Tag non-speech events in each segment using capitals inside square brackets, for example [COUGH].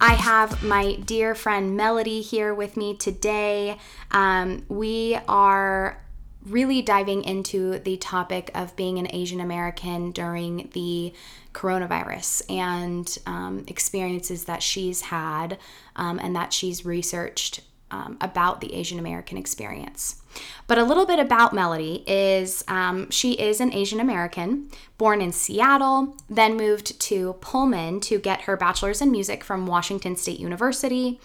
I have my dear friend Melody here with me today. Um, we are really diving into the topic of being an Asian American during the coronavirus and um, experiences that she's had um, and that she's researched um, about the Asian American experience. But a little bit about Melody is um, she is an Asian American, born in Seattle, then moved to Pullman to get her bachelor's in music from Washington State University.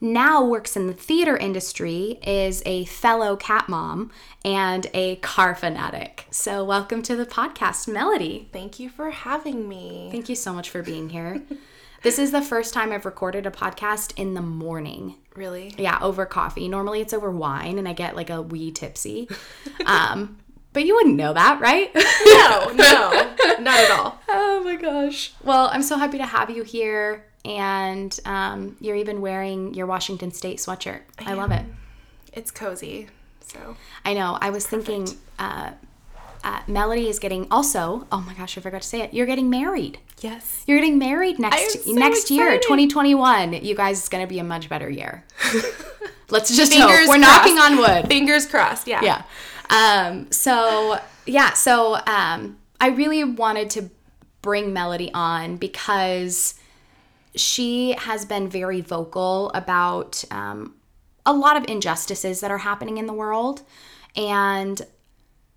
Now works in the theater industry, is a fellow cat mom, and a car fanatic. So, welcome to the podcast, Melody. Thank you for having me. Thank you so much for being here. This is the first time I've recorded a podcast in the morning. Really? Yeah, over coffee. Normally it's over wine and I get like a wee tipsy. Um, but you wouldn't know that, right? No, no, [LAUGHS] not at all. oh my gosh. Well, I'm so happy to have you here. And um, you're even wearing your Washington State sweatshirt. I, love it. It's cozy. So I know. I was thinking, uh, uh, Melody is getting also. Oh my gosh, I forgot to say it. You're getting married. yes, You're getting married next so next year, 2021. You guys, it's gonna be a much better year. [LAUGHS] Let's just Fingers hope. We're crossed. knocking on wood. fingers crossed. Yeah. yeah. Um, so yeah, so um, I really wanted to bring Melody on because she has been very vocal about um, a lot of injustices that are happening in the world, and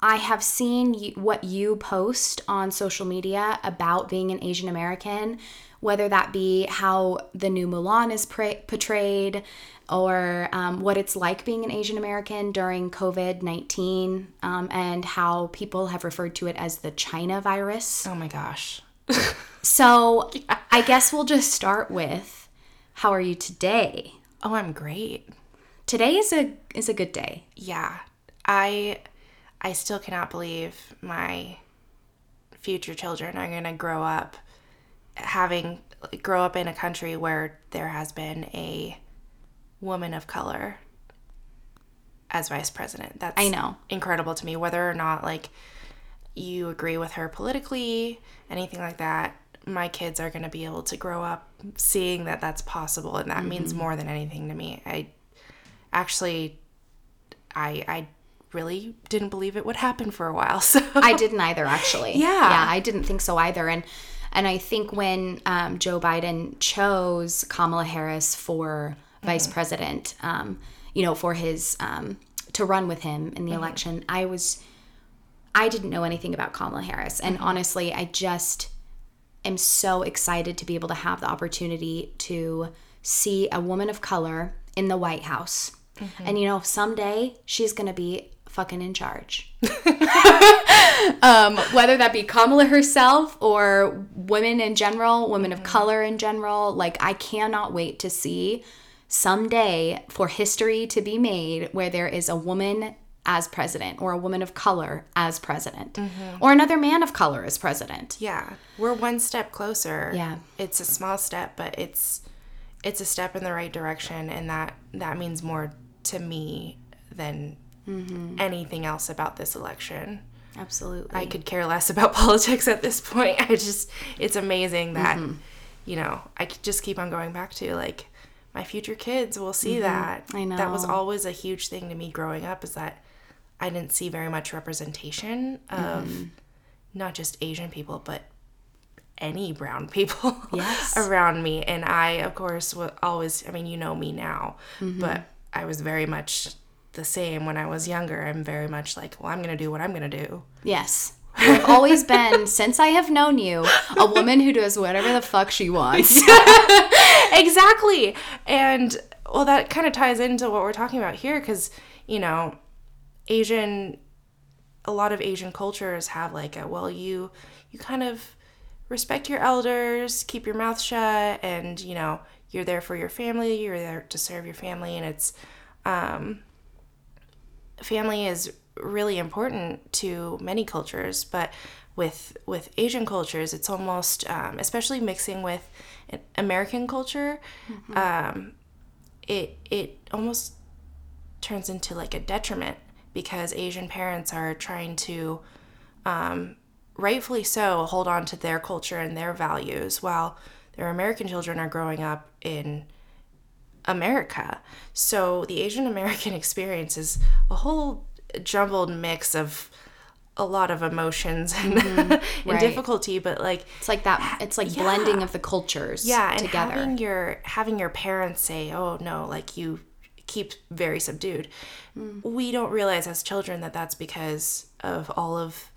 I have seen you, what you post on social media about being an Asian American, whether that be how the new Mulan is pra- portrayed or um, what it's like being an Asian American during COVID 19 um, and how people have referred to it as the China virus. Oh my gosh. [LAUGHS] So I guess we'll just start with how are you today? Oh, I'm great. Today is a is a good day. Yeah. I I still cannot believe my future children are going to grow up having grow up in a country where there has been a woman of color as vice president. That's I know. incredible to me whether or not like you agree with her politically, anything like that. My kids are going to be able to grow up seeing that that's possible and that means mm-hmm. more than anything to me. I actually I I really didn't believe it would happen for a while. [LAUGHS] So I didn't either, actually. Yeah. yeah, I didn't think so either. And and I think when um, Joe Biden chose Kamala Harris for vice president, um, you know, for his um, to run with him in the election, I was I didn't know anything about Kamala Harris, and honestly, I just am so excited to be able to have the opportunity to see a woman of color in the White House. And you know, someday she's going to be fucking in charge. [LAUGHS] um, whether that be Kamala herself or women in general, women of color in general, like I cannot wait to see someday for history to be made where there is a woman as president or a woman of color as president or another man of color as president. yeah, we're one step closer. Yeah. It's a small step, but it's it's a step in the right direction and that that means more to me than Mm-hmm. anything else about this election. Absolutely. I could care less [LAUGHS] about politics at this point. I just, it's amazing that, mm-hmm. you know, I could just keep on going back to like my future kids will see mm-hmm. that. I know. That was always a huge thing to me growing up is that I didn't see very much representation of not just Asian people, but any brown people [LAUGHS] Yes. around me. And I, of course, was always, I mean, you know me now, Mm-hmm. but I was very much the same when I was younger. I'm very much like, well, I'm going to do what I'm going to do. Yes. You've always been, [LAUGHS] since I have known you, a woman who does whatever the fuck she wants. [LAUGHS] exactly. And well, that kind of ties into what we're talking about here because, you know, Asian, a lot of Asian cultures have like a, well, you, you kind of respect your elders, keep your mouth shut, and, you know, you're there for your family, you're there to serve your family. And it's, um, family is really important to many cultures, but with with Asian cultures, it's almost, um, especially mixing with American culture, um, it it almost turns into like a detriment because Asian parents are trying to, um, rightfully so, hold on to their culture and their values while their American children are growing up in America. So the Asian American [LAUGHS] experience is a whole jumbled mix of a lot of emotions and, [LAUGHS] and right. difficulty, but like It's like that. It's like blending of the cultures. yeah, and together. having your having your parents say, "Oh no," like you keep very subdued. Mm. We don't realize as children that that's because of all of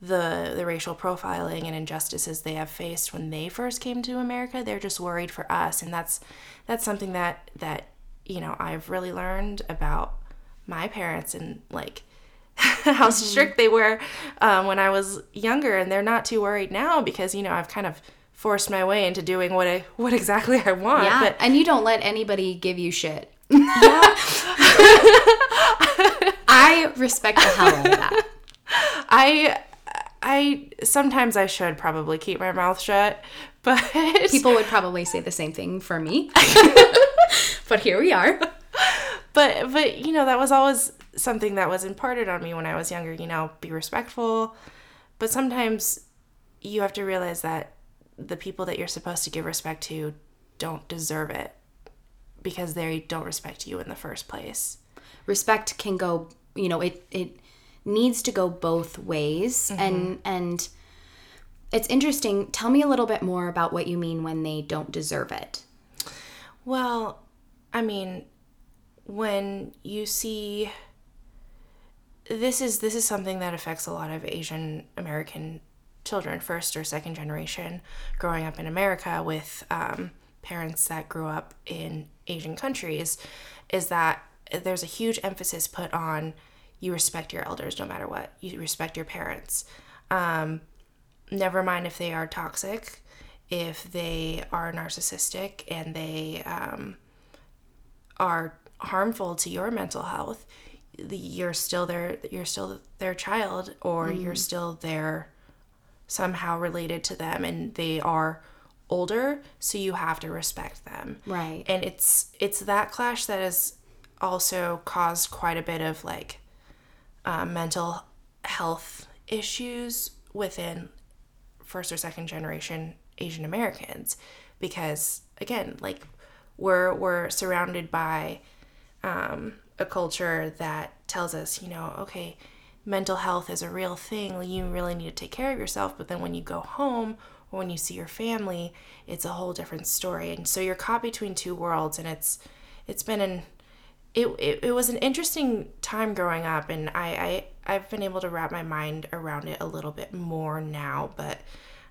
the the racial profiling and injustices they have faced when they first came to America. They're just worried for us, and that's that's something that that you know I've really learned about my parents and like [LAUGHS] Mm-hmm. how strict they were um, when I was younger, and they're not too worried now because you know I've kind of forced my way into doing what I what exactly I want. yeah, But and you don't let anybody give you shit. [LAUGHS] I respect the hell out of that. [LAUGHS] I I sometimes I should probably keep my mouth shut, [LAUGHS] but People would probably say the same thing for me. [LAUGHS] but here we are. but but you know that was always something that was imparted on me when I was younger. You know, be respectful, but sometimes you have to realize that the people that you're supposed to give respect to don't deserve it because they don't respect you in the first place. Respect can go, you know, it it needs to go both ways Mm-hmm. and and it's interesting. Tell me a little bit more about what you mean when they don't deserve it. Well, I mean, when you see this is this is something that affects a lot of Asian American children, first or second generation, growing up in America with um, parents that grew up in Asian countries, is that there's a huge emphasis put on you respect your elders no matter what. You respect your parents. Um, never mind if they are toxic, if they are narcissistic and they um, are harmful to your mental health, you're still their you're still their child or you're still their somehow related to them and they are older so you have to respect them Right. and it's it's that clash that has also caused quite a bit of like uh, mental health issues within first or second generation Asian Americans. Because again like we're we're surrounded by um, a culture that tells us you know okay mental health is a real thing. You really need to take care of yourself. But then when you go home or when you see your family it's a whole different story. And so you're caught between two worlds and it's it's been an it, it, it was an interesting time growing up and I, I i've been able to wrap my mind around it a little bit more now but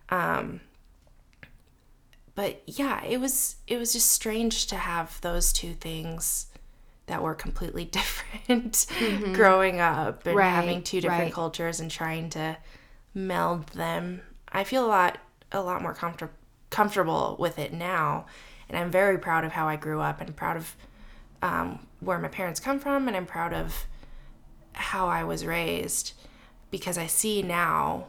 um but yeah it was it was just strange to have those two things that were completely [LAUGHS] different growing up and Right, having two different right. cultures and trying to meld them i feel a lot a lot more comfort- comfortable with it now and i'm very proud of how i grew up and proud of um, where my parents come from and i'm proud of how i was raised because i see now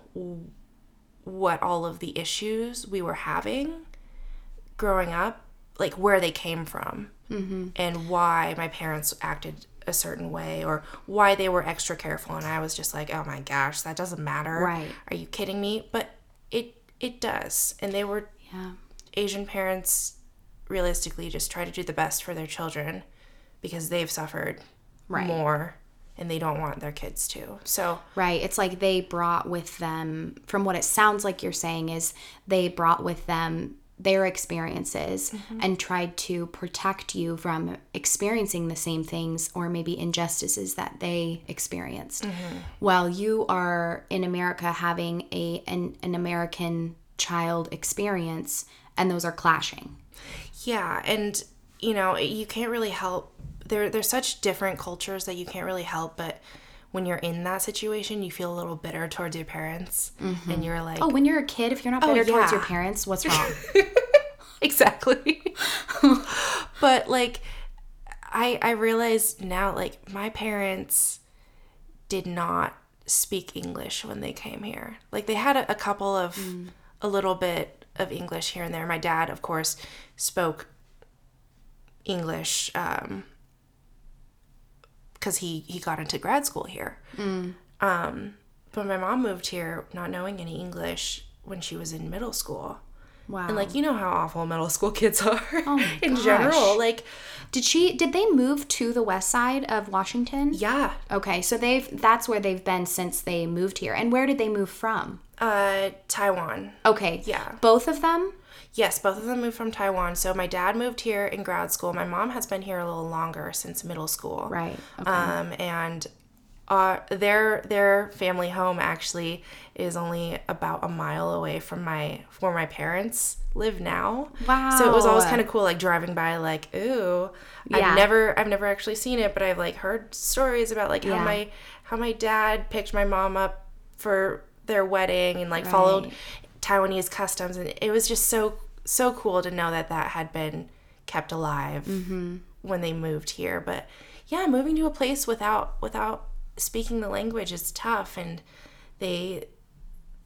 what all of the issues we were having growing up like where they came from and why my parents acted a certain way or why they were extra careful. And i was just like oh my gosh that doesn't matter. Right. are you kidding me? But it it does. And they were Yeah. asian parents realistically just try to do the best for their children because they've suffered Right. more and they don't want their kids to so Right. It's like they brought with them, from what it sounds like you're saying, is they brought with them their experiences mm-hmm. and tried to protect you from experiencing the same things or maybe injustices that they experienced. Mm-hmm. While you are in America having a an, an American child experience and those are clashing. Yeah, and you know, you can't really help there there's such different cultures that you can't really help but when you're in that situation, you feel a little bitter towards your parents mm-hmm. and you're like, Oh, when you're a kid, if you're not oh, better towards your parents, what's [LAUGHS] wrong? [LAUGHS] exactly. [LAUGHS] but like I I realized now like my parents did not speak English when they came here. Like they had a, a couple of mm. a little bit of English here and there. My dad, of course, spoke English um, because he he got into grad school here. Um, but my mom moved here not knowing any English when she was in middle school. Wow. And like you know how awful middle school kids [LAUGHS] are my in gosh. general. Like did she did they move to the west side of Washington? yeah, Okay, so they've that's where they've been since they moved here. And where did they move from? uh, Taiwan. Okay. Yeah. Both of them? Yes, both of them moved from Taiwan. So my dad moved here in grad school. My mom has been here a little longer since middle school. Right. Okay. Um, and uh, their their family home actually is only about a mile away from my where my parents live now. Wow. So it was always kind of cool, like driving by, like ooh, Yeah. I've never I've never actually seen it, but I've like heard stories about like how Yeah. my how my dad picked my mom up for their wedding and like followed Right. Taiwanese customs, and it was just so so cool to know that that had been kept alive Mm-hmm. when they moved here. But yeah, moving to a place without without speaking the language is tough, and they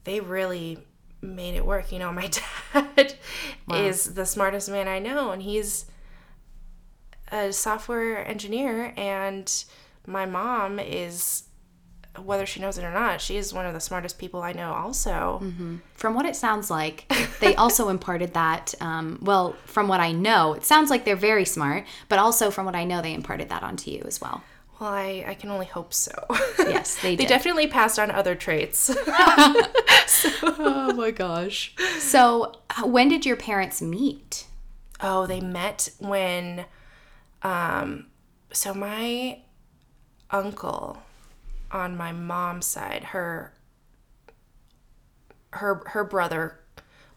they really made it work. You know, my [LAUGHS] dad is the smartest man I know, and he's a software engineer, and my mom is whether she knows it or not, she is one of the smartest people I know also. From what it sounds like, they also [LAUGHS] imparted that. Um, well, from what I know, it sounds like they're very smart, but also from what I know, they imparted that onto you as well. Well, I, I can only hope so. Yes, they [LAUGHS] they definitely passed on other traits. [LAUGHS] oh my gosh. So, uh, when did your parents meet? oh, they met when um so my uncle on my mom's side, her her her brother,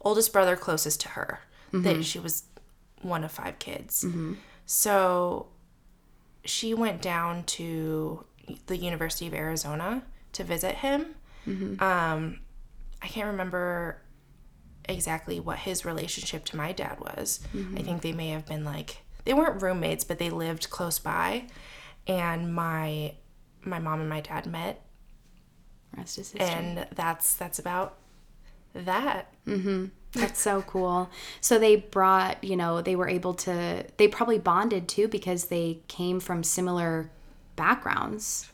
oldest brother closest to her, that mm-hmm. she was one of five kids. Mm-hmm. So she went down to the University of Arizona to visit him. Mm-hmm. Um, I can't remember exactly what his relationship to my dad was. I think they may have been like they weren't roommates, but they lived close by, and my my mom and my dad met, Rest is history. and that's that's about that. Mm-hmm. That's so cool. So they brought, you know, they were able to, they probably bonded too because they came from similar backgrounds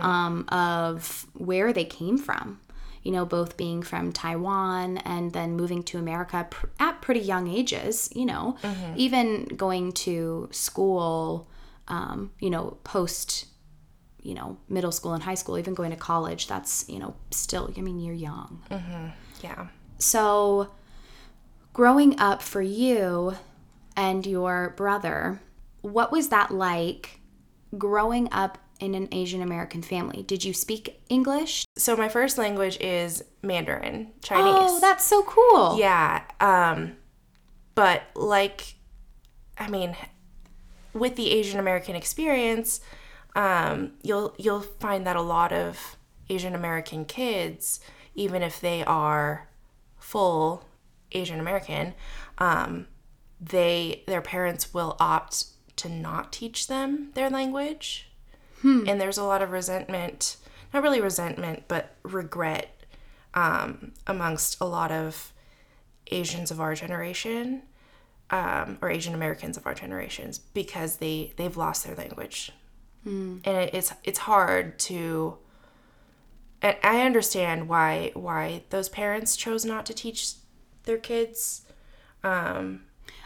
um, of where they came from. You know, both being from Taiwan and then moving to America pr- at pretty young ages, you know, even going to school, um, you know, post, you know, middle school and high school, even going to college, that's, you know, still, I mean, you're young. Yeah. So, growing up for you and your brother, what was that like growing up in an Asian American family? Did you speak English? So my first language is Mandarin, Chinese. Oh, that's so cool. Yeah. Um, but like, I mean, with the Asian American experience, um, you'll you'll find that a lot of Asian American kids, even if they are full Asian American, um, they their parents will opt to not teach them their language, and there's a lot of resentment. Not really resentment, but regret um, amongst a lot of Asians of our generation, um, or Asian Americans of our generations, because they they've lost their language, and it, it's it's hard to. And I understand why why those parents chose not to teach their kids. Um,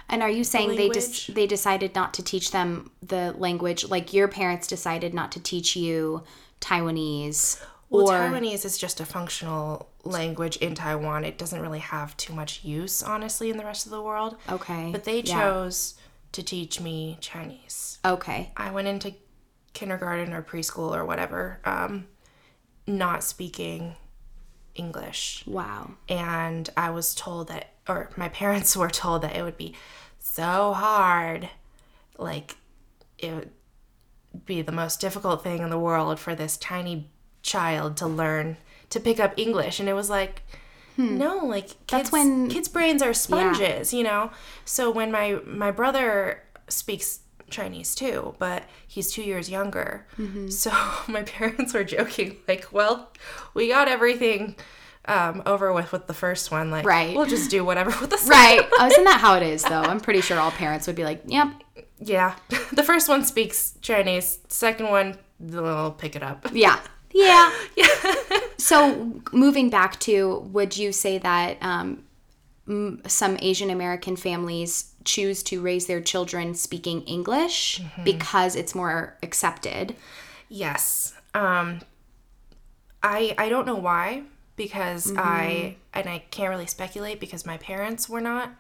And are you saying they just they decided not to teach them the language like your parents decided not to teach you Taiwanese well, or Taiwanese is just a functional language in Taiwan. It doesn't really have too much use, honestly, in the rest of the world. Okay. But they yeah. chose to teach me Chinese. Okay. I went into kindergarten or preschool or whatever, um, not speaking English. Wow. And I was told that, or my [LAUGHS] parents were told that it would be so hard. Like, it would be the most difficult thing in the world for this tiny child to learn to pick up English. And it was like, no, like kids, Hmm. That's when- kids' brains are sponges, you know. So when my my brother speaks Chinese too, but he's two years younger. Mm-hmm. So [LAUGHS] my parents were joking, like, "Well, we got everything um, over with with the first one. Like, Right. we'll just do whatever [LAUGHS] with the second Right. Oh, isn't that how it is though? I'm pretty sure all parents would be like, "Yep, Yeah. [LAUGHS] The first one speaks Chinese. Second one they'll pick it up. Yeah. Yeah. so moving back to, would you say that um, some Asian American families choose to raise their children speaking English because it's more accepted? Yes. Um I I don't know why because I and I can't really speculate because my parents were not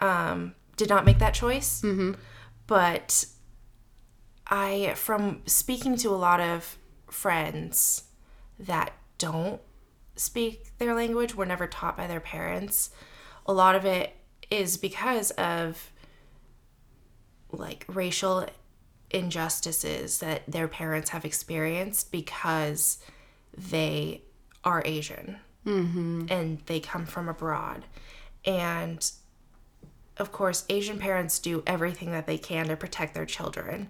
um did not make that choice. But I from speaking to a lot of friends that don't speak their language were never taught by their parents. A lot of it is because of like racial injustices that their parents have experienced because they are Asian and they come from abroad. And of course, Asian parents do everything that they can to protect their children.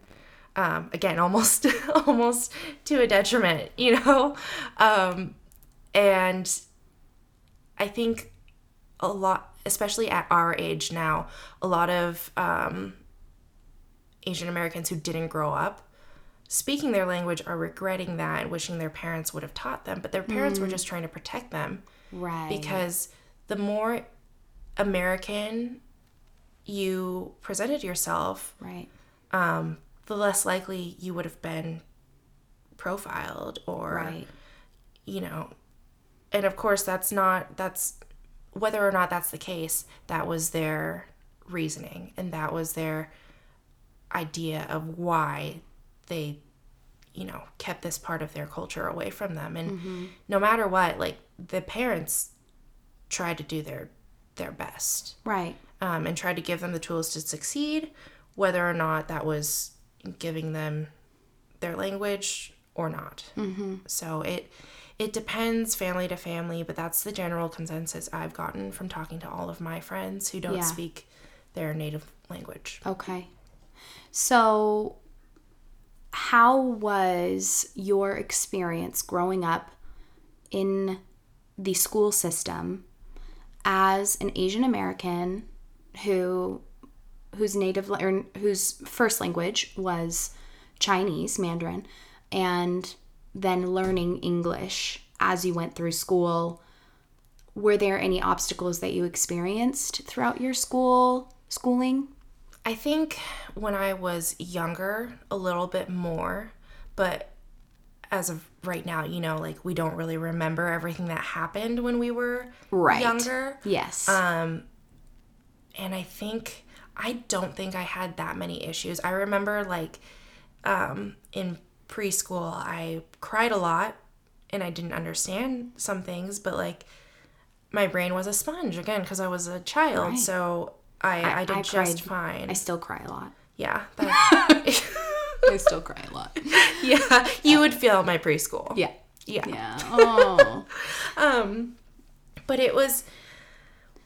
Um, again, [LAUGHS] almost almost to a detriment, you know. Um, and I think a lot, especially at our age now, a lot of um, Asian Americans who didn't grow up speaking their language are regretting that and wishing their parents would have taught them, but their parents were just trying to protect them Right. because the more American you presented yourself, right. um, the less likely you would have been profiled or Right. you know and of course that's not that's whether or not that's the case that was their reasoning and that was their idea of why they you know kept this part of their culture away from them and no matter what like the parents tried to do their their best Right. um, and tried to give them the tools to succeed, whether or not that was giving them their language or not. Mm-hmm. So it it depends family to family, but that's the general consensus I've gotten from talking to all of my friends who don't Yeah. speak their native language. Okay. So, how was your experience growing up in the school system as an Asian American who whose native or whose first language was Chinese Mandarin and then learning English as you went through school were there any obstacles that you experienced throughout your school schooling I think when I was younger, a little bit more, but as of right now, you know, like we don't really remember everything that happened when we were Right. younger. yes Um, and I think I don't think I had that many issues. I remember like um, in preschool, I cried a lot and I didn't understand some things, but like my brain was a sponge again because I was a child, Right. so I I, did I just cried. fine. I still cry a lot. yeah, [LAUGHS] that, I still cry a lot. [LAUGHS] yeah, you would feel my preschool. Yeah. yeah. Yeah. [LAUGHS] Oh. Um, but it was,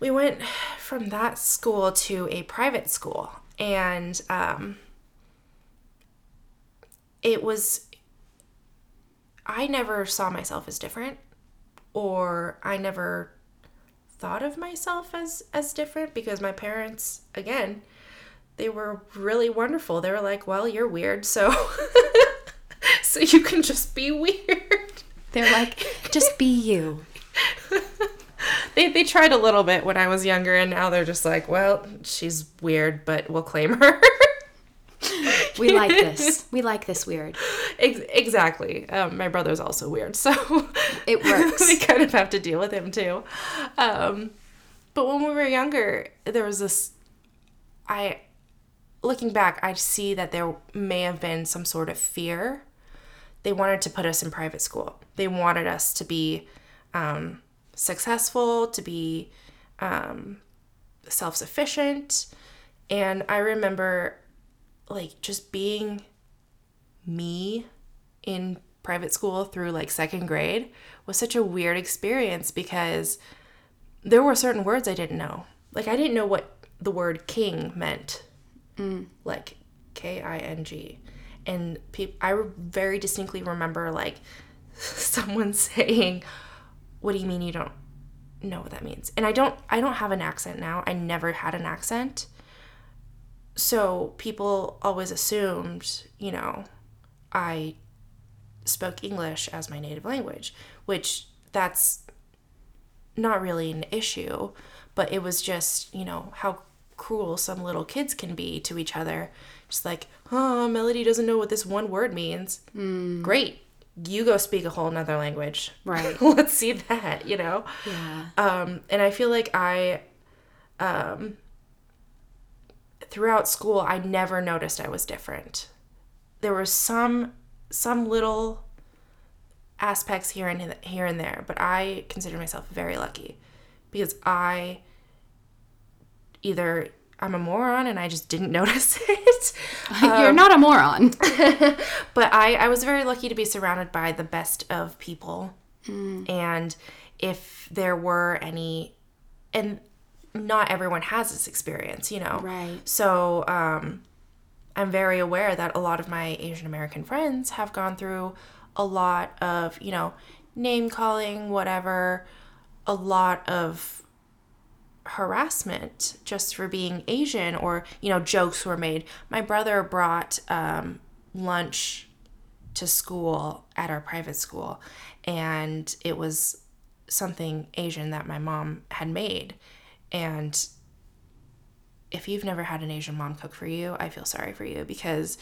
we went from that school to a private school, and um, it was, I never saw myself as different, or I never thought of myself as as different because my parents again they were really wonderful they were like well you're weird so [LAUGHS] so you can just be weird They're like, just be you. [LAUGHS] they, they tried a little bit when I was younger, and now they're just like, well, she's weird, but we'll claim her. [LAUGHS] We like [LAUGHS] this. We like this weird. Ex- exactly. Um, my brother's also weird, [LAUGHS] so It works. [LAUGHS] we kind of have to deal with him too. Um, but when we were younger, there was this. I, looking back, I see that there may have been some sort of fear. They wanted to put us in private school. They wanted us to be um, successful, to be um, self sufficient. And I remember like just being me in private school through like second grade was such a weird experience because there were certain words I didn't know. Like I didn't know what the word king meant. Mm. Like K I N G. And peop- I very distinctly remember like [LAUGHS] someone saying, "What do you mean you don't know what that means?" And I don't I don't have an accent now. I never had an accent. So people always assumed, you know, I spoke English as my native language, which that's not really an issue, but it was just, you know, how cruel some little kids can be to each other. Just like, oh, Melody doesn't know what this one word means. Great. You go speak a whole nother language. Right. [LAUGHS] Let's see that, you know? Yeah. Um, and I feel like I, um, throughout school, I never noticed I was different. There were some, some little aspects here and here and there, but I consider myself very lucky because I either I'm a moron and I just didn't [LAUGHS] notice it. [LAUGHS] You're not a moron. [LAUGHS] but I, I was very lucky to be surrounded by the best of people. Mm. And if there were any, and not everyone has this experience, you know? Right. So um, I'm very aware that a lot of my Asian American friends have gone through a lot of, you know, name calling, whatever, a lot of harassment just for being Asian or, you know, jokes were made. My brother brought um, lunch to school at our private school, and it was something Asian that my mom had made. And if you've never had an Asian mom cook for you, I feel sorry for you because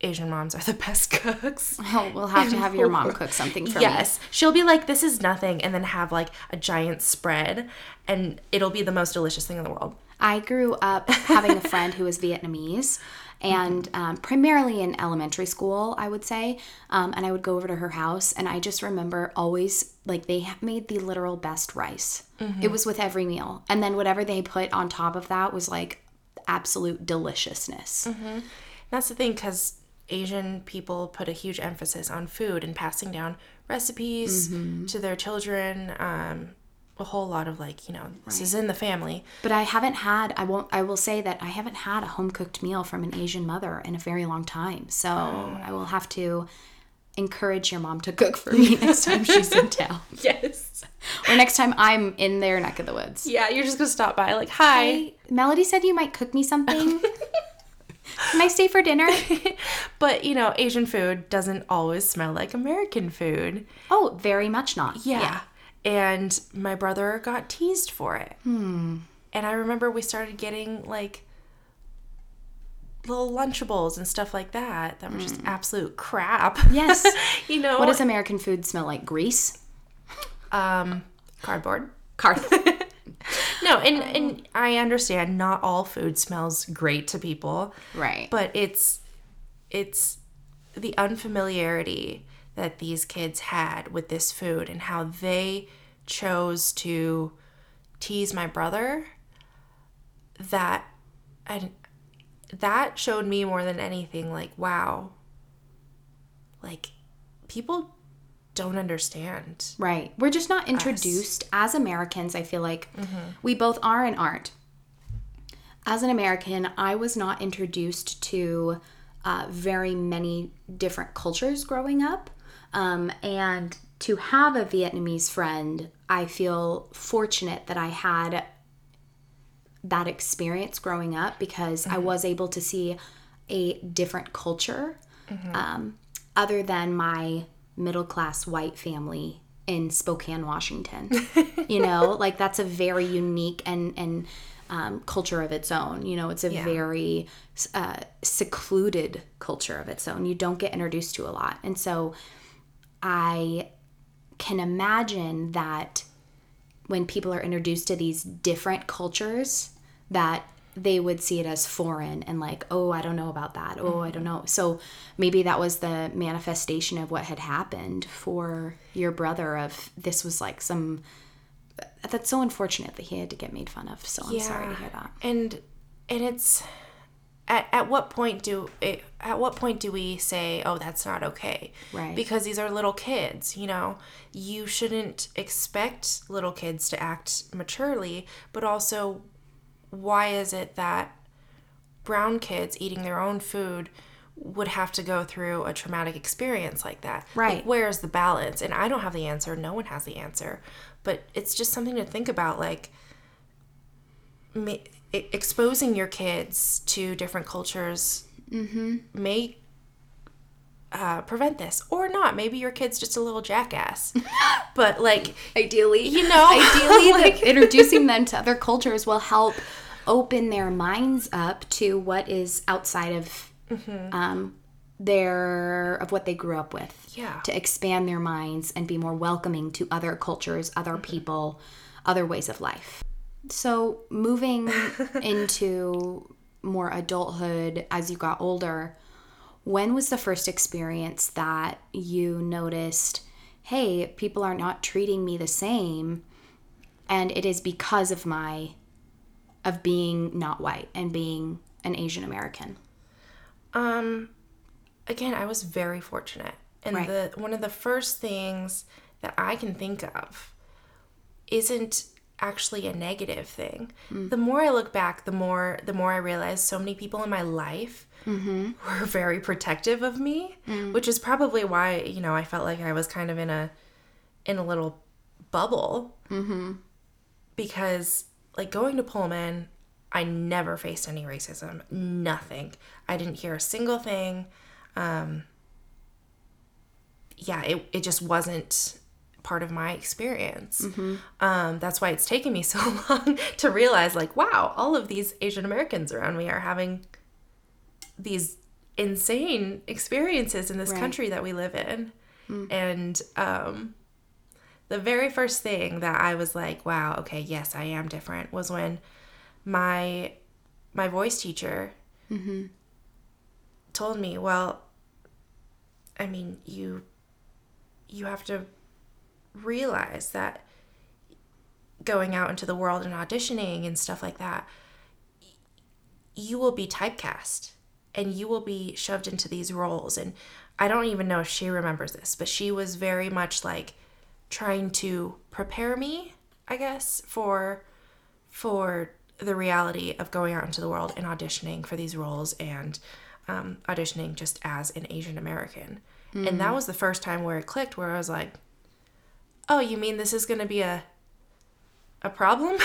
Asian moms are the [LAUGHS] best cooks. Oh, [LAUGHS] we'll have to have your mom cook [LAUGHS] something for me. Yes. She'll be like, this is nothing, and then have like a giant spread, and it'll be the most delicious thing in the world. I grew up having a friend who was Vietnamese and um, primarily in elementary school, I would say. Um, and I would go over to her house, and I just remember always like they made the literal best rice. It was with every meal. And then whatever they put on top of that was like absolute deliciousness. That's the thing, because Asian people put a huge emphasis on food and passing down recipes to their children. Um, a whole lot of like, you know, this is in the family. But I haven't had I won't I will say that I haven't had a home cooked meal from an Asian mother in a very long time. So oh. I will have to encourage your mom to cook for me [LAUGHS] next time she's in town. [LAUGHS] Yes. Or next time I'm in their neck of the woods. Yeah, you're just gonna stop by, like, hi. Hey, Melody said you might cook me something. [LAUGHS] Can I stay for dinner? But you know, Asian food doesn't always smell like American food. Oh, very much not. Yeah. And my brother got teased for it. Hmm. And I remember we started getting like little Lunchables and stuff like that that were just absolute crap. Yes. [LAUGHS] you know, What does American food smell like? Grease? um cardboard. Car. [LAUGHS] [LAUGHS] No, and and I understand not all food smells great to people. right. but it's it's the unfamiliarity that these kids had with this food and how they chose to tease my brother that and that showed me more than anything like wow like people don't understand Right. We're just not introduced as Americans. I feel like we both are and aren't. As an American, I was not introduced to uh, very many different cultures growing up. Um, and to have a Vietnamese friend, I feel fortunate that I had that experience growing up because I was able to see a different culture um, other than my middle class white family in Spokane, Washington. [LAUGHS] you know, like that's a very unique and and um, culture of its own. You know, it's a very uh, secluded culture of its own. You don't get introduced to a lot, and so I can imagine that when people are introduced to these different cultures that they would see it as foreign and like oh i don't know about that. Oh i don't mm-hmm. know. So maybe that was the manifestation of what had happened for your brother of this was like some that's so unfortunate that he had to get made fun of so i'm sorry to hear that. And and it's at, at what point do it, at what point do we say oh that's not okay? Right. because these are little kids you know? You shouldn't expect little kids to act maturely but also why is it that brown kids eating their own food would have to go through a traumatic experience like that? Right. like, where's the balance? And i don't have the answer. No one has the answer. But it's just something to think about like exposing your kids to different cultures may uh, prevent this or not. Maybe your kid's just a little jackass. [LAUGHS] but like ideally, you know, [LAUGHS] ideally, [LAUGHS] like- introducing them to other cultures will help open their minds up to what is outside of um, their of what they grew up with. Yeah. to expand their minds and be more welcoming to other cultures, other people, other ways of life. So moving [LAUGHS] into more adulthood as you got older, when was the first experience that you noticed, hey, people are not treating me the same and it is because of my of being not white and being an Asian American? Um, again, I was very fortunate, and Right. the one of the first things that I can think of isn't actually a negative thing. Mm. The more I look back, the more the more I realize so many people in my life mm-hmm. were very protective of me, mm. which is probably why you know I felt like I was kind of in a in a little bubble mm-hmm. because like going to Pullman, I never faced any racism. Nothing. I didn't hear a single thing. Um, yeah, it, it just wasn't part of my experience. Um, that's why it's taken me [LAUGHS] so long to realize, like, wow, all of these Asian Americans around me are having these insane experiences in this Right. country that we live in. And um, the very first thing that I was like, wow, okay, yes, I am different was when my my voice teacher told me, well, I mean, you you have to realize that going out into the world and auditioning and stuff like that, you will be typecast and you will be shoved into these roles. And I don't even know if she remembers this, but she was very much like trying to prepare me, I guess, for for the reality of going out into the world and auditioning for these roles and um, auditioning just as an Asian American. And that was the first time where it clicked, where I was like, "Oh, you mean this is going to be a a problem,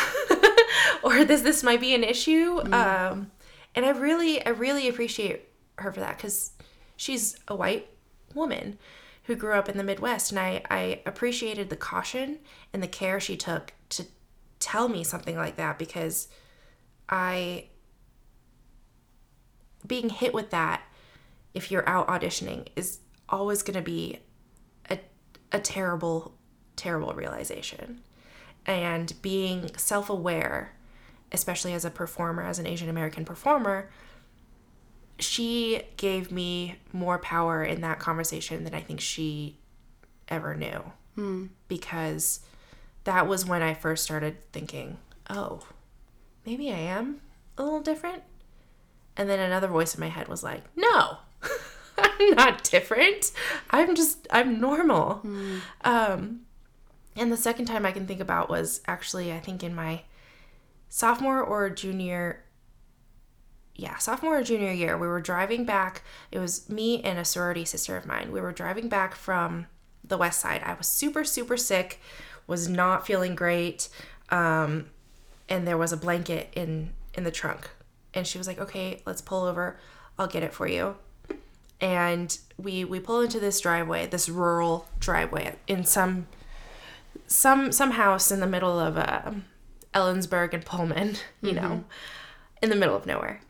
[LAUGHS] or this this might be an issue?" Um, and I really, I really appreciate her for that because she's a white woman who grew up in the Midwest, and I, I appreciated the caution and the care she took to tell me something like that because I being hit with that if you're out auditioning is always going to be a, a terrible terrible realization. And being self-aware especially as a performer as an asian american performer she gave me more power in that conversation than i think she ever knew. Because that was when i first started thinking oh maybe i am a little different? And then another voice in my head was like, no, [LAUGHS] I'm not different. I'm just, I'm normal. Um, and the second time I can think about was actually, I think, in my sophomore or junior, yeah, sophomore or junior year. We were driving back. It was me and a sorority sister of mine. We were driving back from the west side. I was super, super sick, was not feeling great. Um, and there was a blanket in in the trunk and she was like okay let's pull over i'll get it for you and we we pull into this driveway this rural driveway in some some some house in the middle of uh, ellensburg and pullman you know in the middle of nowhere.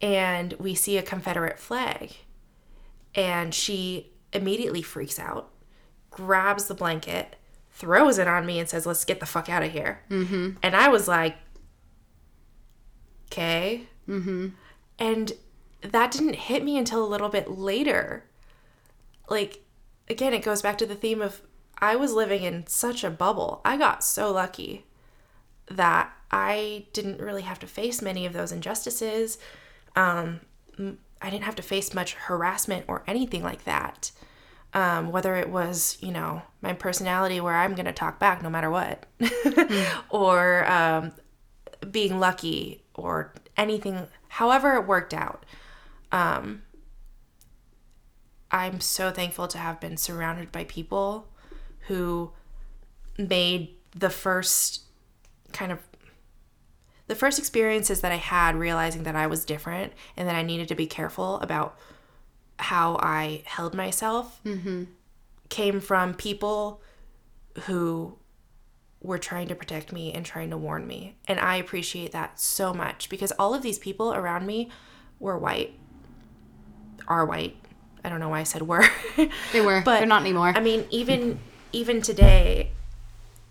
And we see a confederate flag. And she immediately freaks out grabs the blanket throws it on me and says let's get the fuck out of here. Mm-hmm. and i was like okay. Mm-hmm. and that didn't hit me until a little bit later. Like again it goes back to the theme of i was living in such a bubble. I got so lucky that i didn't really have to face many of those injustices. Um, i didn't have to face much harassment or anything like that. Um, whether it was you know my personality where i'm going to talk back no matter what [LAUGHS] or um, being lucky or anything however it worked out. Um, i'm so thankful to have been surrounded by people who made the first kind of the first experiences that i had realizing that i was different and that i needed to be careful about how I held myself mm-hmm. came from people who were trying to protect me and trying to warn me. And I appreciate that so much because all of these people around me were white, are white. I don't know why I said were. They were. [LAUGHS] But They're not anymore. I mean, even even today,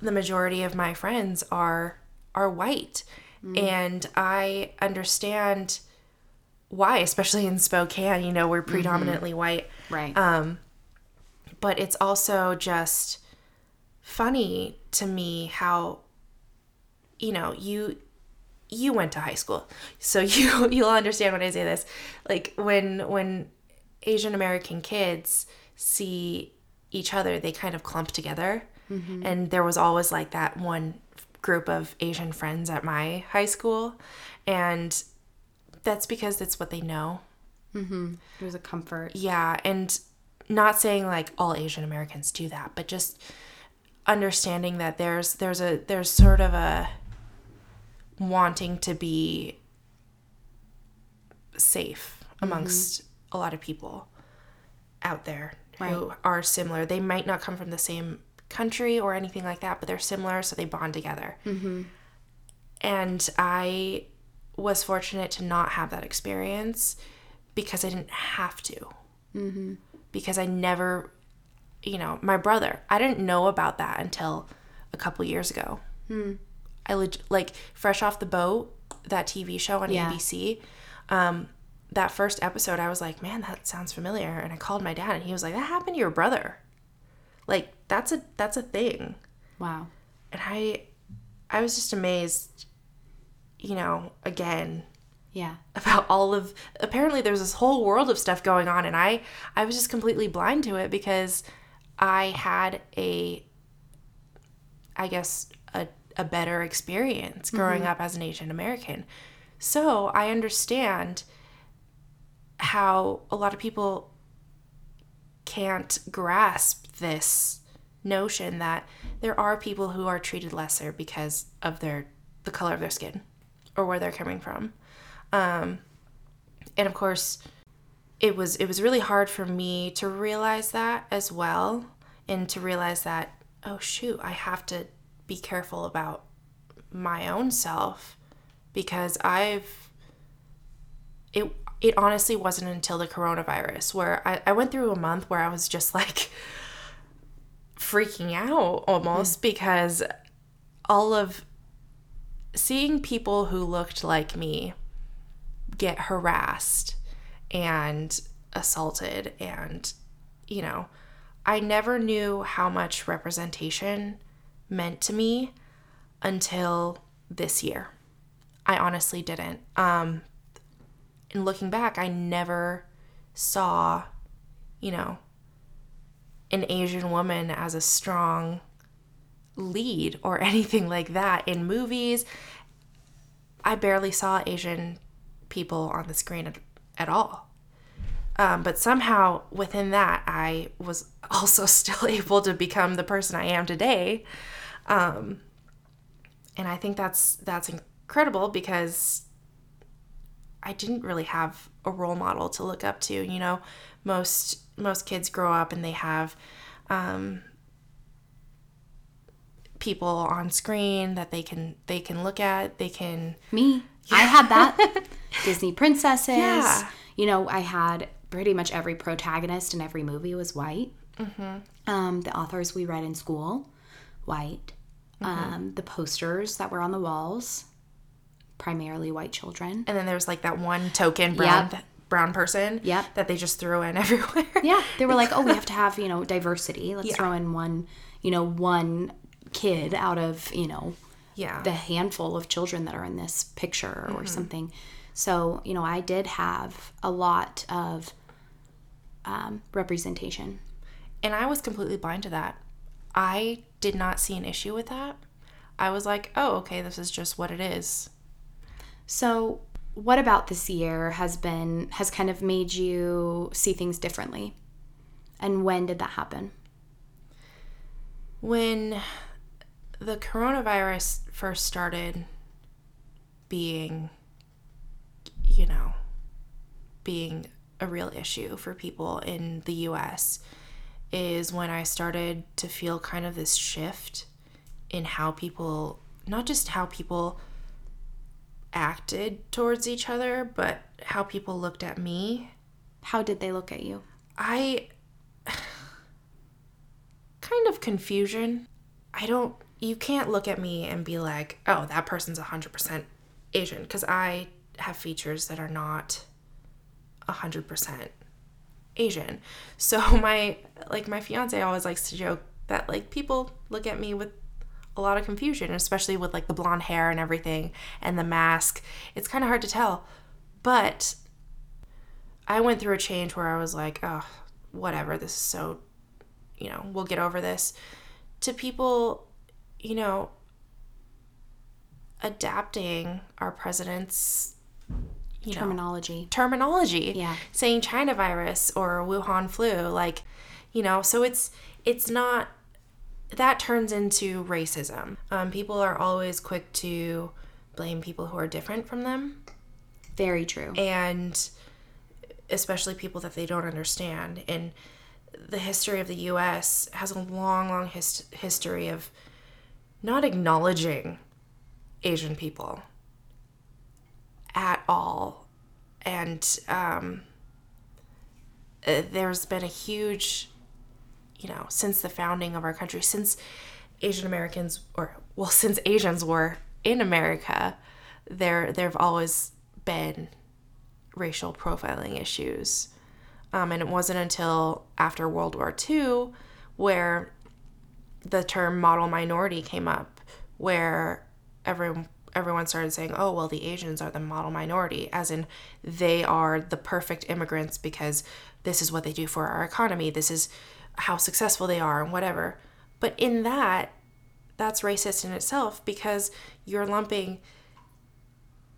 the majority of my friends are are white, and I understand why, especially in Spokane. You know, we're predominantly white, right. um, but it's also just funny to me how you know you you went to high school. So [LAUGHS] you you'll understand when i say this. Like when when asian american kids see each other they kind of clump together. Mm-hmm. And there was always like that one group of asian friends at my high school. And that's because it's what they know. Mm-hmm. It was a comfort. yeah, and not saying like all Asian Americans do that, but just understanding that there's there's a there's sort of a wanting to be safe mm-hmm. amongst a lot of people out there who are similar. They might not come from the same country or anything like that, but they're similar, so they bond together. Mm-hmm. And I was fortunate to not have that experience because I didn't have to. Mm-hmm. Because I never, you know, my brother, I didn't know about that until a couple years ago. Hmm. I leg- like fresh off the boat, that TV show on Yeah. ABC. Um, that first episode, I was like, man, that sounds familiar. And I called my dad, and he was like, that happened to your brother. Like that's a that's a thing Wow. and I I was just amazed, you know, again Yeah. about all of apparently there's this whole world of stuff going on and I I was just completely blind to it because I had a I guess a a better experience growing mm-hmm. up as an Asian American. So, I understand how a lot of people can't grasp this notion that there are people who are treated lesser because of their the color of their skin or where they're coming from. Um, and of course, it was it was really hard for me to realize that as well, and to realize that oh shoot, I have to be careful about my own self because I've it it honestly wasn't until the coronavirus where I, I went through a month where I was just like freaking out almost because all of seeing people who looked like me get harassed and assaulted and you know i never knew how much representation meant to me until this year. I honestly didn't. Um and looking back i never saw you know an asian woman as a strong lead or [LAUGHS] anything like that in movies. I barely saw Asian people on the screen at, at all. Um, but somehow within that, I was [LAUGHS] also still able to become the person I am today. Um, and I think that's that's incredible because I didn't really have a role model to look up to. You know, most most kids grow up and they have um, people on screen that they can they can look at. They can Me. I had that. [LAUGHS] Disney princesses. Yeah. You know, I had pretty much every protagonist in every movie was white. Mm-hmm. Um, the authors we read in school, white. Mm-hmm. Um, the posters that were on the walls, primarily white children. and then there's like that one token brown Yep. brown person Yep. that they just threw in [LAUGHS] everywhere. Yeah, they were like, "Oh, we [LAUGHS] have to have you know diversity. Let's Yeah. throw in one, you know, one kid out of you know Yeah. the handful of children that are in this picture Mm-hmm. or something." So you know, I did have a lot of um, representation. and I was completely blind to that. I did not see an issue with that. I was like, "Oh, okay, this is just what it is." So, what about this year has been has kind of made you see things differently? And when did that happen? When the coronavirus first started being you know, being a real issue for people in the US is when I started to feel kind of this shift in how people, not just how people acted towards each other, but how people looked at me. How did they look at you? I kind of confusion. I don't you can't look at me and be like, "Oh, that person's 100% Asian" because I have features that are not 100% Asian. So [LAUGHS] my like my fiance always likes to joke that like people look at me with a lot of confusion, especially with like the blonde hair and everything and the mask. It's kind of hard to tell. But I went through a change where I was like, "Oh, whatever. This is so, you know, we'll get over this." To people, you know, adapting our president's you know, Terminology. terminology Yeah. saying china virus or wuhan flu like you know so it's it's not that turns into racism. Um, people are always quick to blame people who are different from them. Very true. and especially people that they don't understand. And the history of the us has a long long his- history of not acknowledging asian people at all. And um, uh, there's been a huge you know since the founding of our country since asian americans or well [LAUGHS] since asians were in america there there've always been racial profiling issues. Um, and it wasn't until after world war ii where the term model minority came up where everyone everyone started saying oh well the asians are the model minority as in they are the perfect immigrants because this is what they do for our economy. This is how successful they are and whatever but in that that's racist in itself because you're lumping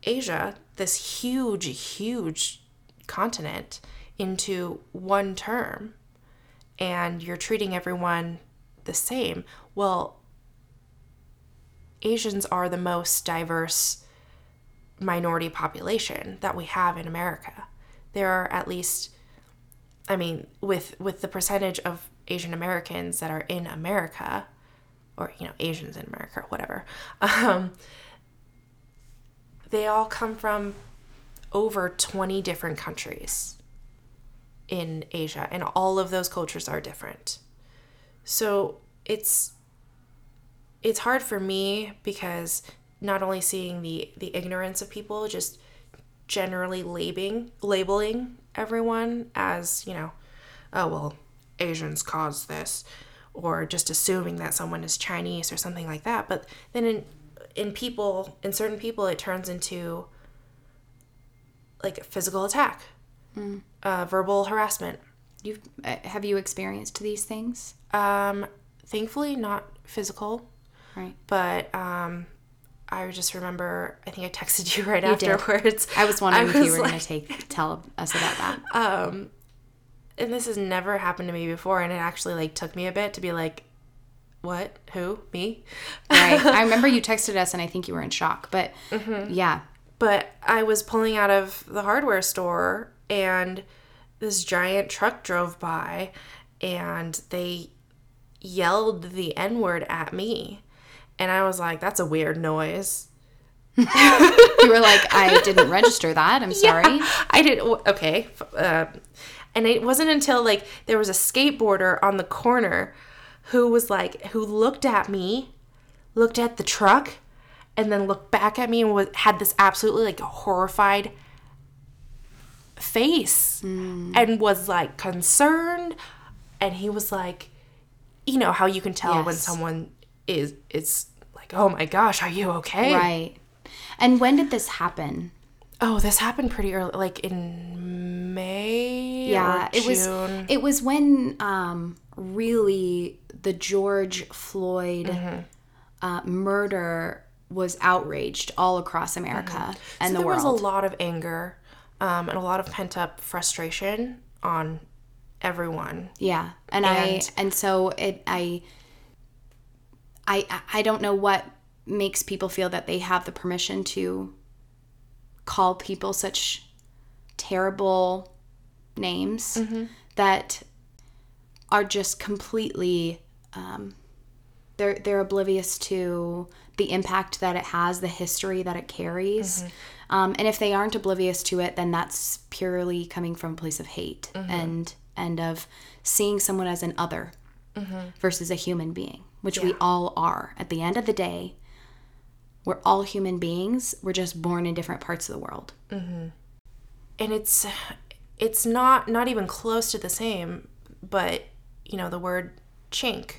asia this huge huge continent into one term and you're treating everyone the same. Well, Asians are the most diverse minority population that we have in America. There are at least I mean, with with the percentage of Asian Americans that are in America, or you know, Asians in America, whatever, um, they all come from over 20 different countries in Asia, and all of those cultures are different. So it's it's hard for me because not only seeing the the ignorance of people, just generally labeling labeling everyone as you know, oh well, Asians caused this, or just assuming that someone is Chinese or something like that. But then in in people in certain people, it turns into like a physical attack, uh, verbal harassment. You've uh, have you experienced these things? Um, thankfully, not physical, Right. but um, I just remember. I think I texted you [LAUGHS] right did. afterwards. I was wondering if you were like- going to take tell us about that. [LAUGHS] um, and this has never happened to me before, and it actually like took me a bit to be like, "What? Who? Me?" right. I [LAUGHS] remember you texted us, and I think you were in shock. But Mm-hmm. yeah, but I was pulling out of the hardware store and this giant truck drove by and they yelled the N word at me. And I was like, that's a weird noise. [LAUGHS] you were like, I didn't register that. I'm [LAUGHS] sorry. I didn't. okay. Uh, and it wasn't until like there was a skateboarder on the corner who was like, who looked at me, looked at the truck, and then looked back at me and was, had this absolutely like horrified face and was like concerned. And he was like, you know how you can tell when someone is is like, oh my gosh, are you okay? Right. And when did this happen? Oh, this happened pretty early, like in May. Yeah, or it was it was when um, really the George Floyd Mm-hmm. uh, murder was outraged all across America and So the there was a lot of anger um, and a lot of pent up frustration on everyone. Yeah, and, And- I and so it I I I don't know what makes people feel that they have the permission to call people such terrible names that are just completely um, they're they're oblivious to the impact that it has, the history that it carries. Um, and if they aren't oblivious to it, then that's purely coming from a place of hate and and of seeing someone as an other versus a human being, which we all are. At the end of the day, we're all human beings. We're just born in different parts of the world. and it's it's not not even close to the same but you know the word chink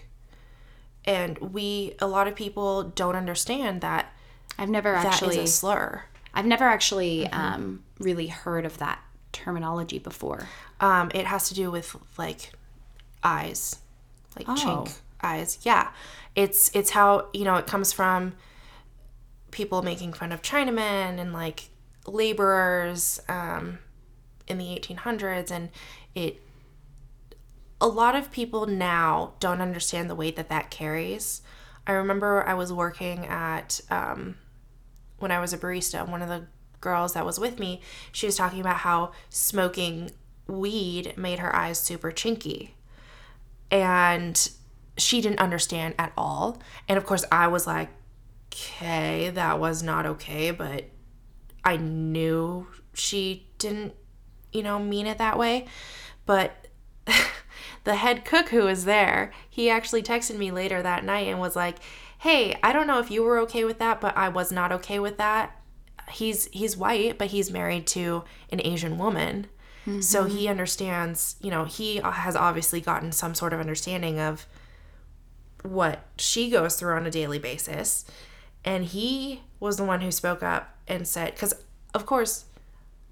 and we a lot of people don't understand that I've never that is actually a slur I've never actually um, really heard of that terminology before. um it has to do with like eyes like Oh. chink eyes yeah. It's it's how you know it comes from people making fun of chinamen and like laborers um in the 1800s and it a lot of people now don't understand the weight that that carries. I remember i was working at um, when i was a barista and one of the girls that was with me she was talking about how smoking weed made her eyes super chinky. And she didn't understand at all. And of course i was like okay that was not okay but i knew she didn't you know mean it that way. But [LAUGHS] the head cook who was there he actually texted me later that night and was like hey i don't know if you were okay with that but i was not okay with that. He's he's white but he's married to an asian woman. So he mm-hmm. understands you know he has obviously gotten some sort of understanding of what she goes through on a daily basis. And he was the one who spoke up and said because of course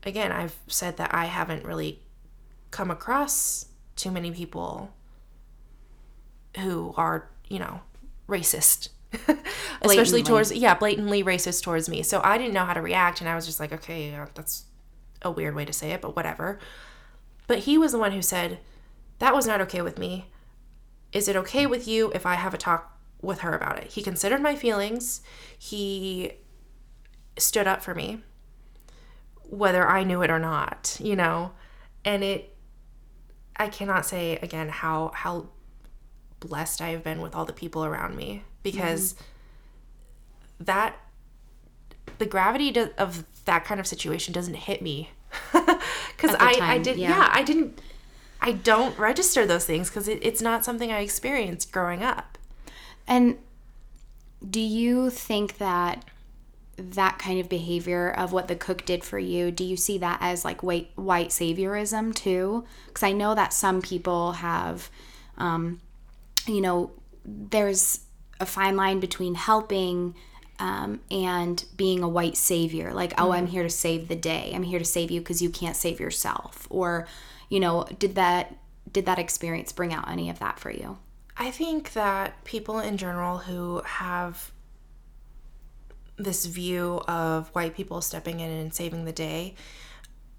again i've said that i haven't really come across too many people who are you know racist. [LAUGHS] Especially towards yeah blatantly racist towards me. So i didn't know how to react and i was just like okay that's a weird way to say it but whatever. But he was the one who said that was not okay with me is it okay with you if I have a talk with her about it? He considered my feelings. He stood up for me, whether I knew it or not, you know? And it, I cannot say again how, how blessed I have been with all the people around me because that, the gravity of that kind of situation doesn't hit me. [LAUGHS] Because I, I did, yeah. yeah, I didn't I don't register those things because it, it's not something I experienced growing up. And do you think that that kind of behavior of what the cook did for you, do you see that as like white white saviorism too? Because I know that some people have, um, you know, there's a fine line between helping um, and being a white savior. Like, oh, I'm here to save the day. I'm here to save you because you can't save yourself. Or, you know, did that did that experience bring out any of that for you? I think that people in general who have this view of white people stepping in and saving the day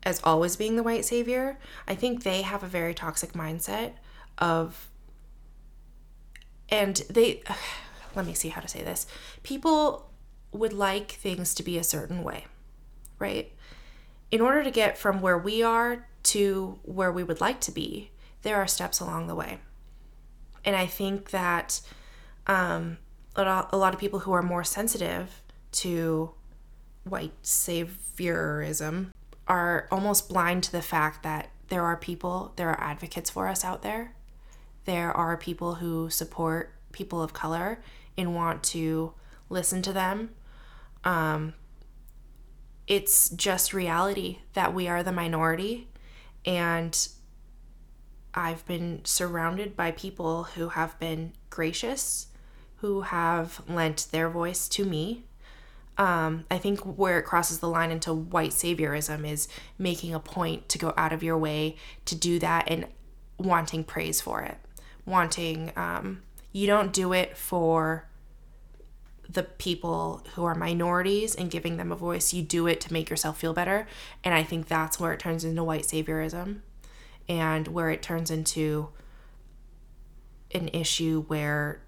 as always being the white savior, I think they have a very toxic mindset of and they [SIGHS] let me see how to say this. People would like things to be a certain way, right? In order to get from where we are to where we would like to be, there are steps along the way. And I think that um, a lot of people who are more sensitive to white saviorism are almost blind to the fact that there are people, there are advocates for us out there. There are people who support people of color and want to listen to them. Um, it's just reality that we are the minority. And I've been surrounded by people who have been gracious, who have lent their voice to me. Um, I think where it crosses the line into white saviorism is making a point to go out of your way to do that and wanting praise for it. Wanting, um, you don't do it for the people who are minorities and giving them a voice. You do it to make yourself feel better. And I think that's where it turns into white saviorism and where it turns into an issue where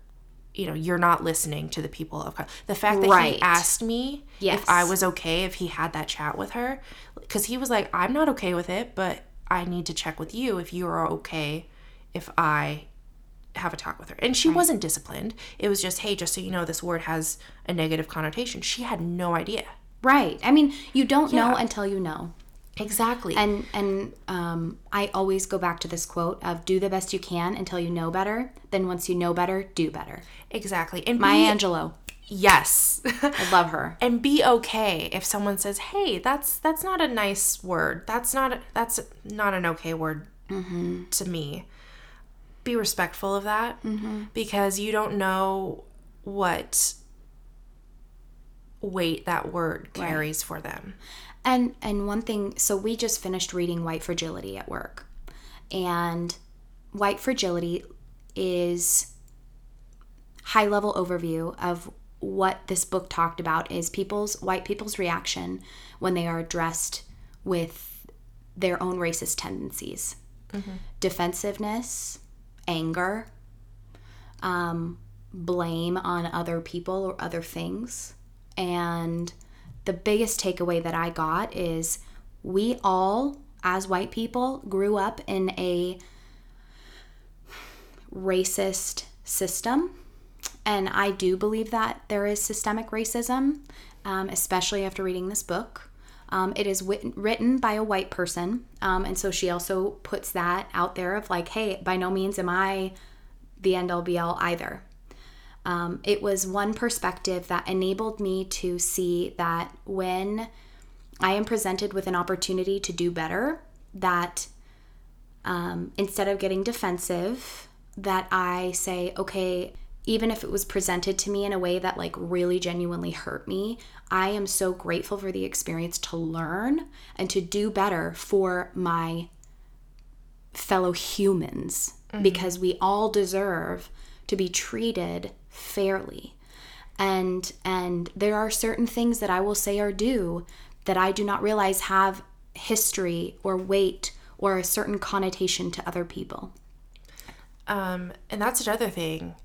you know you're not listening to the people of color. The fact that Right. he asked me Yes. if I was okay if he had that chat with her, because he was like, "I'm not okay with it, but I need to check with you if you are okay if I have a talk with her. And she wasn't disciplined. It was just, hey, just so you know, this word has a negative connotation. She had no idea. Right. I mean, you don't know until you know. Exactly. And and um, I always go back to this quote of "Do the best you can until you know better. Then once you know better, do better." exactly. And Maya be, Angelou, yes. I love her. [LAUGHS] and be okay if someone says, "Hey, that's that's not a nice word. That's not that's not an okay word to me." Be respectful of that mm-hmm. because you don't know what weight that word carries for them. And and one thing, so we just finished reading White Fragility at work. And White Fragility is high level overview of what this book talked about is people's white people's reaction when they are addressed with their own racist tendencies. Mm-hmm. Defensiveness, anger, um, blame on other people or other things. And the biggest takeaway that I got is we all, as white people, grew up in a racist system. And I do believe that there is systemic racism, um, especially after reading this book. Um, it is wit- written by a white person. Um, and so she also puts that out there of like, hey, by no means am I the all either. Um, it was one perspective that enabled me to see that when I am presented with an opportunity to do better, that um, instead of getting defensive, that I say, okay, even if it was presented to me in a way that like really genuinely hurt me, I am so grateful for the experience to learn and to do better for my fellow humans because we all deserve to be treated fairly. And and there are certain things that I will say are due that I do not realize have history or weight or a certain connotation to other people. Um, and that's another thing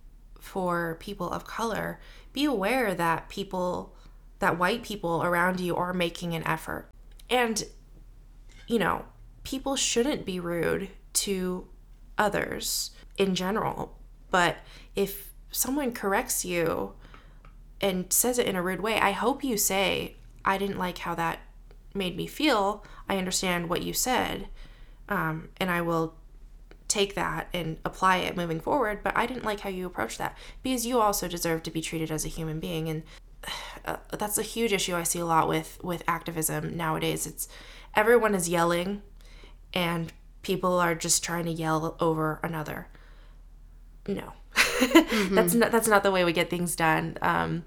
for people of color. Be aware that people, that white people around you are making an effort. And, you know, people shouldn't be rude to others in general. But if someone corrects you and says it in a rude way, I hope you say, I didn't like how that made me feel. I understand what you said. Um, and I will take that and apply it moving forward but i didn't like how you approached that because you also deserve to be treated as a human being. And [SIGHS] uh, that's a huge issue i see a lot with with activism nowadays. It's everyone is yelling and people are just trying to yell over another. No. [LAUGHS] That's not that's not the way we get things done. Um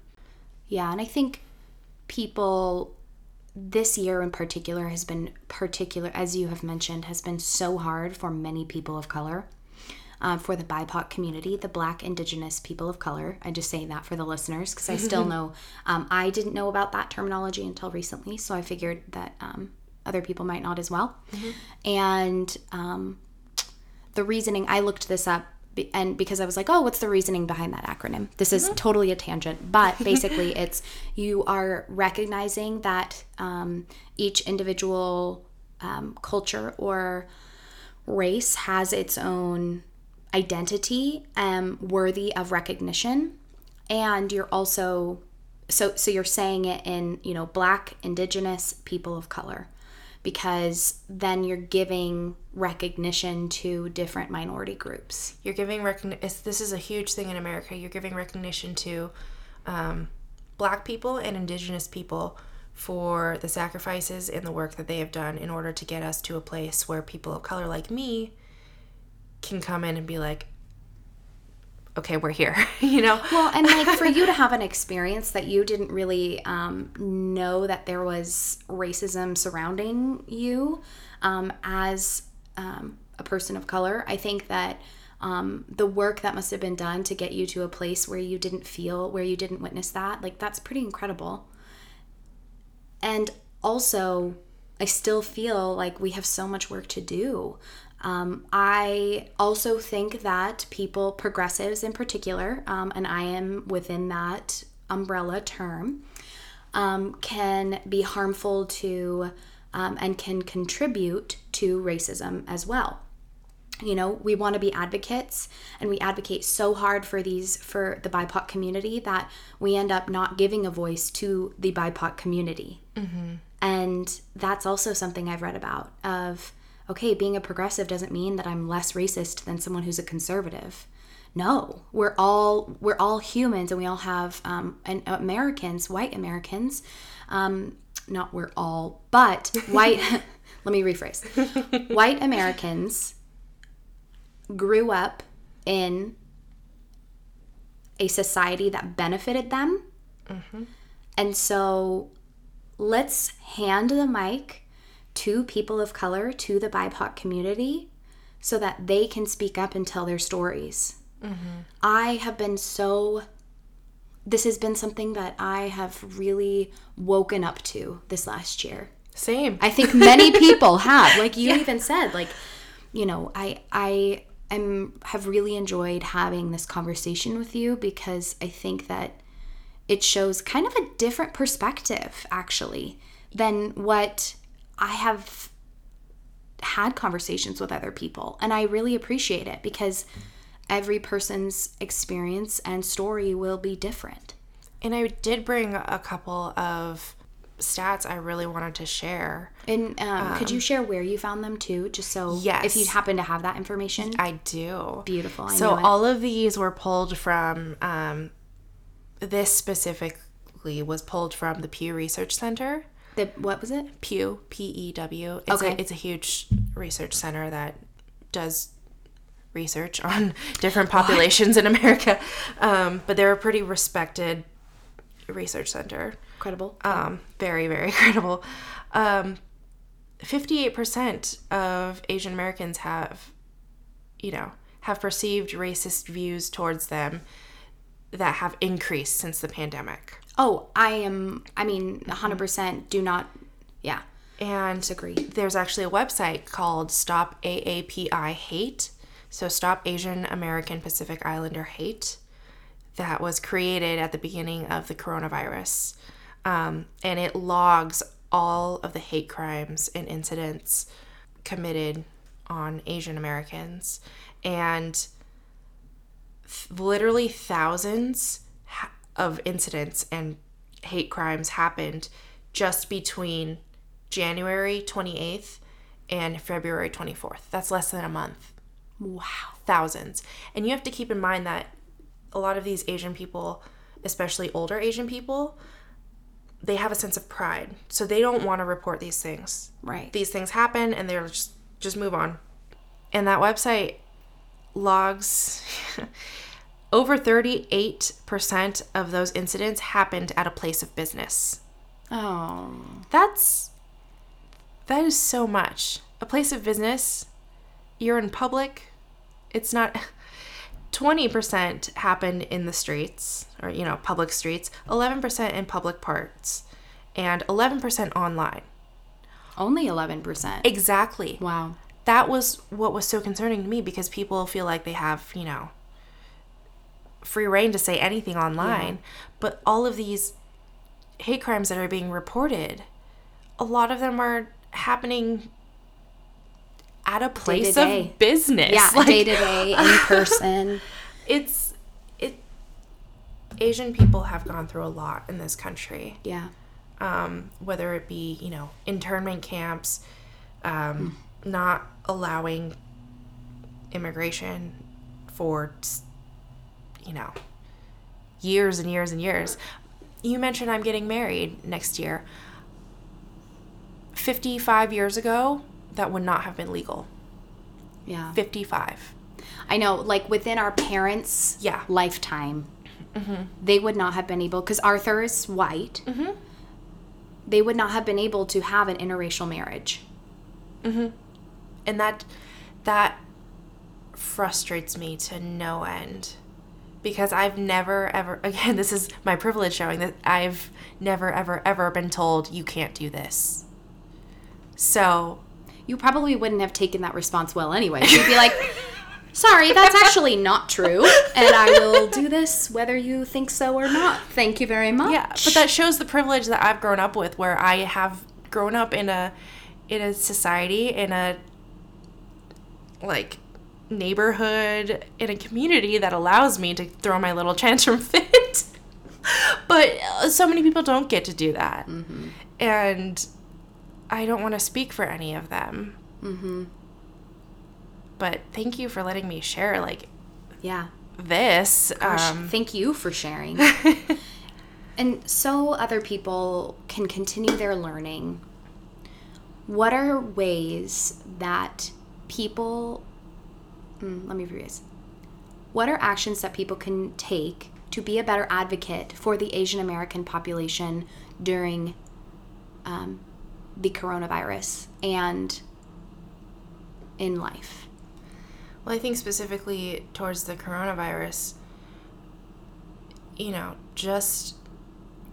Yeah, and I think people this year in particular has been particular, as you have mentioned, has been so hard for many people of color. Um, for the BIPOC community, the Black Indigenous people of color. I just say that for the listeners because I still [LAUGHS] know um, I didn't know about that terminology until recently, so I figured that um, other people might not as well. And um, the reasoning, I looked this up and because I was like, oh, what's the reasoning behind that acronym? This is totally a tangent, but [LAUGHS] basically, it's you are recognizing that um, each individual um, culture or race has its own identity um, worthy of recognition, and you're also so so you're saying it in you know black indigenous people of color because then you're giving recognition to different minority groups. You're giving recognition this is a huge thing in america. You're giving recognition to um, black people and indigenous people for the sacrifices and the work that they have done in order to get us to a place where people of color like me can come in and be like okay we're here [LAUGHS] you know? Well and like for you to [LAUGHS] have an experience that you didn't really um, know that there was racism surrounding you um, as um, a person of color i think that um, the work that must have been done to get you to a place where you didn't feel where you didn't witness that like that's pretty incredible. And also i still feel like we have so much work to do um, I also think that people, progressives in particular, um, and I am within that umbrella term, um, can be harmful to um, and can contribute to racism as well. You know we want to be advocates and we advocate so hard for these for the bipoc community that we end up not giving a voice to the bipoc community. And that's also something i've read about of okay being a progressive doesn't mean that i'm less racist than someone who's a conservative. No we're all we're all humans and we all have um, and americans white americans. Um, not we're all but white [LAUGHS] [LAUGHS] let me rephrase. White americans grew up in a society that benefited them. And so let's hand the mic to people of color, to the BIPOC community, so that they can speak up and tell their stories. Mm-hmm. I have been so, this has been something that I have really woken up to this last year. Same. I think many [LAUGHS] people have. Like you even said, like, you know, I I am have really enjoyed having this conversation with you because I think that it shows kind of a different perspective actually than what I have had conversations with other people. And I really appreciate it because every person's experience and story will be different. And I did bring a couple of stats I really wanted to share. And um, could you share where you found them too, just so Yes. if you happen to have that information? I do. Beautiful. I so all of these were pulled from um, this specifically was pulled from the Pew Research Center. The, what was it? Pew P E W. It's Okay. a, it's a huge research center that does research on [LAUGHS] different populations in America. Um, but they're a pretty respected research center. Credible. Um, very very [LAUGHS] credible. Um, 58% of Asian Americans have, you know, have perceived racist views towards them that have increased since the pandemic. Oh, I am. I mean, hundred percent. Do not. Yeah, And disagree. there's actually a website called Stop AAPI Hate. So Stop Asian American Pacific Islander Hate that was created at the beginning of the coronavirus. Um, and it logs all of the hate crimes and incidents committed on Asian Americans. And th- literally thousands of incidents and hate crimes happened just between January 28th and February 24th. That's less than a month. Wow. Thousands. And you have to keep in mind that a lot of these Asian people, especially older Asian people, they have a sense of pride. So they don't want to report these things. Right. These things happen and they're just just move on. And that website logs [LAUGHS] over 38% of those incidents happened at a place of business. oh. That's that is so much. A place of business, you're in public. It's not 20% happened in the streets or you know, public streets, 11% in public parts, and 11% online. Only eleven percent. Exactly. Wow. That was what was so concerning to me because people feel like they have, you know, free rein to say anything online, but all of these hate crimes that are being reported, a lot of them are happening at a place Day-to-day. of business. Yeah. Day to day, in [LAUGHS] person. It's it Asian people have gone through a lot in this country. Yeah. Um, whether it be, you know, internment camps, um, not allowing immigration for, you know, years and years and years. You mentioned I'm getting married next year. 55 years ago, that would not have been legal. Yeah. 55. I know. Like within our parents' Yeah. lifetime, mm-hmm. they would not have been able because Arthur is white. Mm-hmm. They would not have been able to have an interracial marriage. Mm-hmm. and that that frustrates me to no end because I've never ever [LAUGHS] again this is my privilege showing that I've never ever ever been told you can't do this. So, You probably wouldn't have taken that response well anyway. You'd be like, [LAUGHS] sorry, that's actually not true. And I will do this whether you think so or not. Thank you very much. yeah, but that shows the privilege that I've grown up with where I have grown up in a in a society, in a like neighborhood, in a community that allows me to throw my little [LAUGHS] tantrum fit. but uh, so many people don't get to do that. Mm-hmm. And I don't want to speak for any of them. Mm-hmm. But thank you for letting me share, like, yeah, this. Gosh, um, thank you for sharing. [LAUGHS] and so other people can continue their learning. What are ways that people? Mm, let me rephrase. What are actions that people can take to be a better advocate for the Asian American population during um, the coronavirus and in life? Well, I think specifically towards the coronavirus, you know, just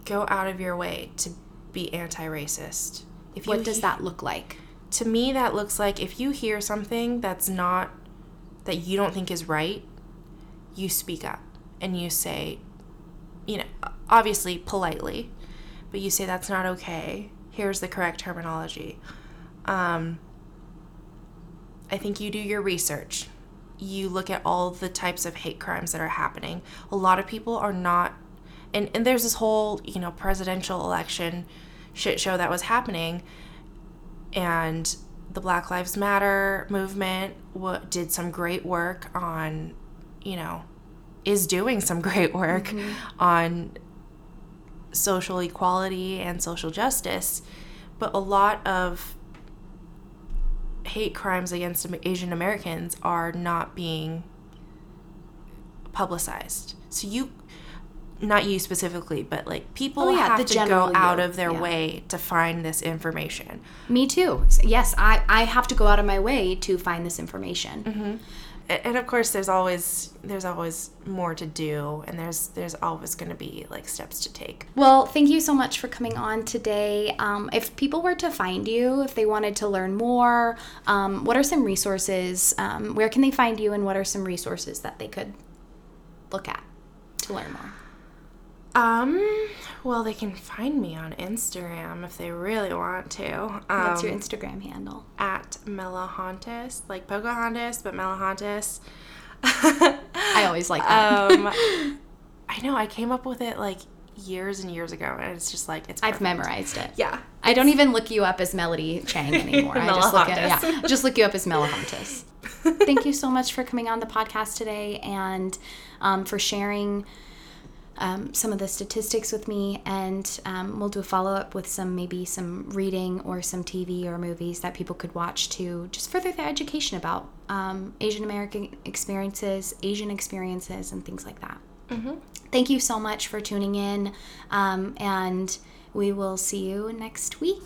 go out of your way to be anti-racist. If what does he- that look like? To me, that looks like if you hear something that's not that you don't think is right, you speak up and you say, you know, obviously politely, but you say that's not okay. Here's the correct terminology. Um, I think you do your research. You look at all the types of hate crimes that are happening. A lot of people are not, and, and there's this whole, you know, presidential election shit show that was happening. And the Black Lives Matter movement w- did some great work on, you know, is doing some [LAUGHS] great work mm-hmm. on social equality and social justice. But a lot of hate crimes against Asian Americans are not being publicized. So you not you specifically, but like people oh, yeah, have to go out you. of their yeah. way to find this information. Me too. Yes, I, I have to go out of my way to find this information. Mm-hmm and of course there's always there's always more to do and there's there's always going to be like steps to take well thank you so much for coming on today um, if people were to find you if they wanted to learn more um, what are some resources um, where can they find you and what are some resources that they could look at to learn more um well they can find me on instagram if they really want to. Um, what's your um, instagram handle? at melahontas like pocahontas but melahontas i always like that. Um [LAUGHS] i know i came up with it like years and years ago and it's just like it's perfect. i've memorized it. Yeah. I don't even look you up as melody chang [LAUGHS] anymore. I just look at yeah just look you up as melahontas [LAUGHS] thank you so much for coming on the podcast today and um, for sharing um, some of the statistics with me, and um, we'll do a follow up with some maybe some reading or some TV or movies that people could watch to just further their education about um, Asian American experiences, Asian experiences, and things like that. Mm-hmm. Thank you so much for tuning in, um, and we will see you next week.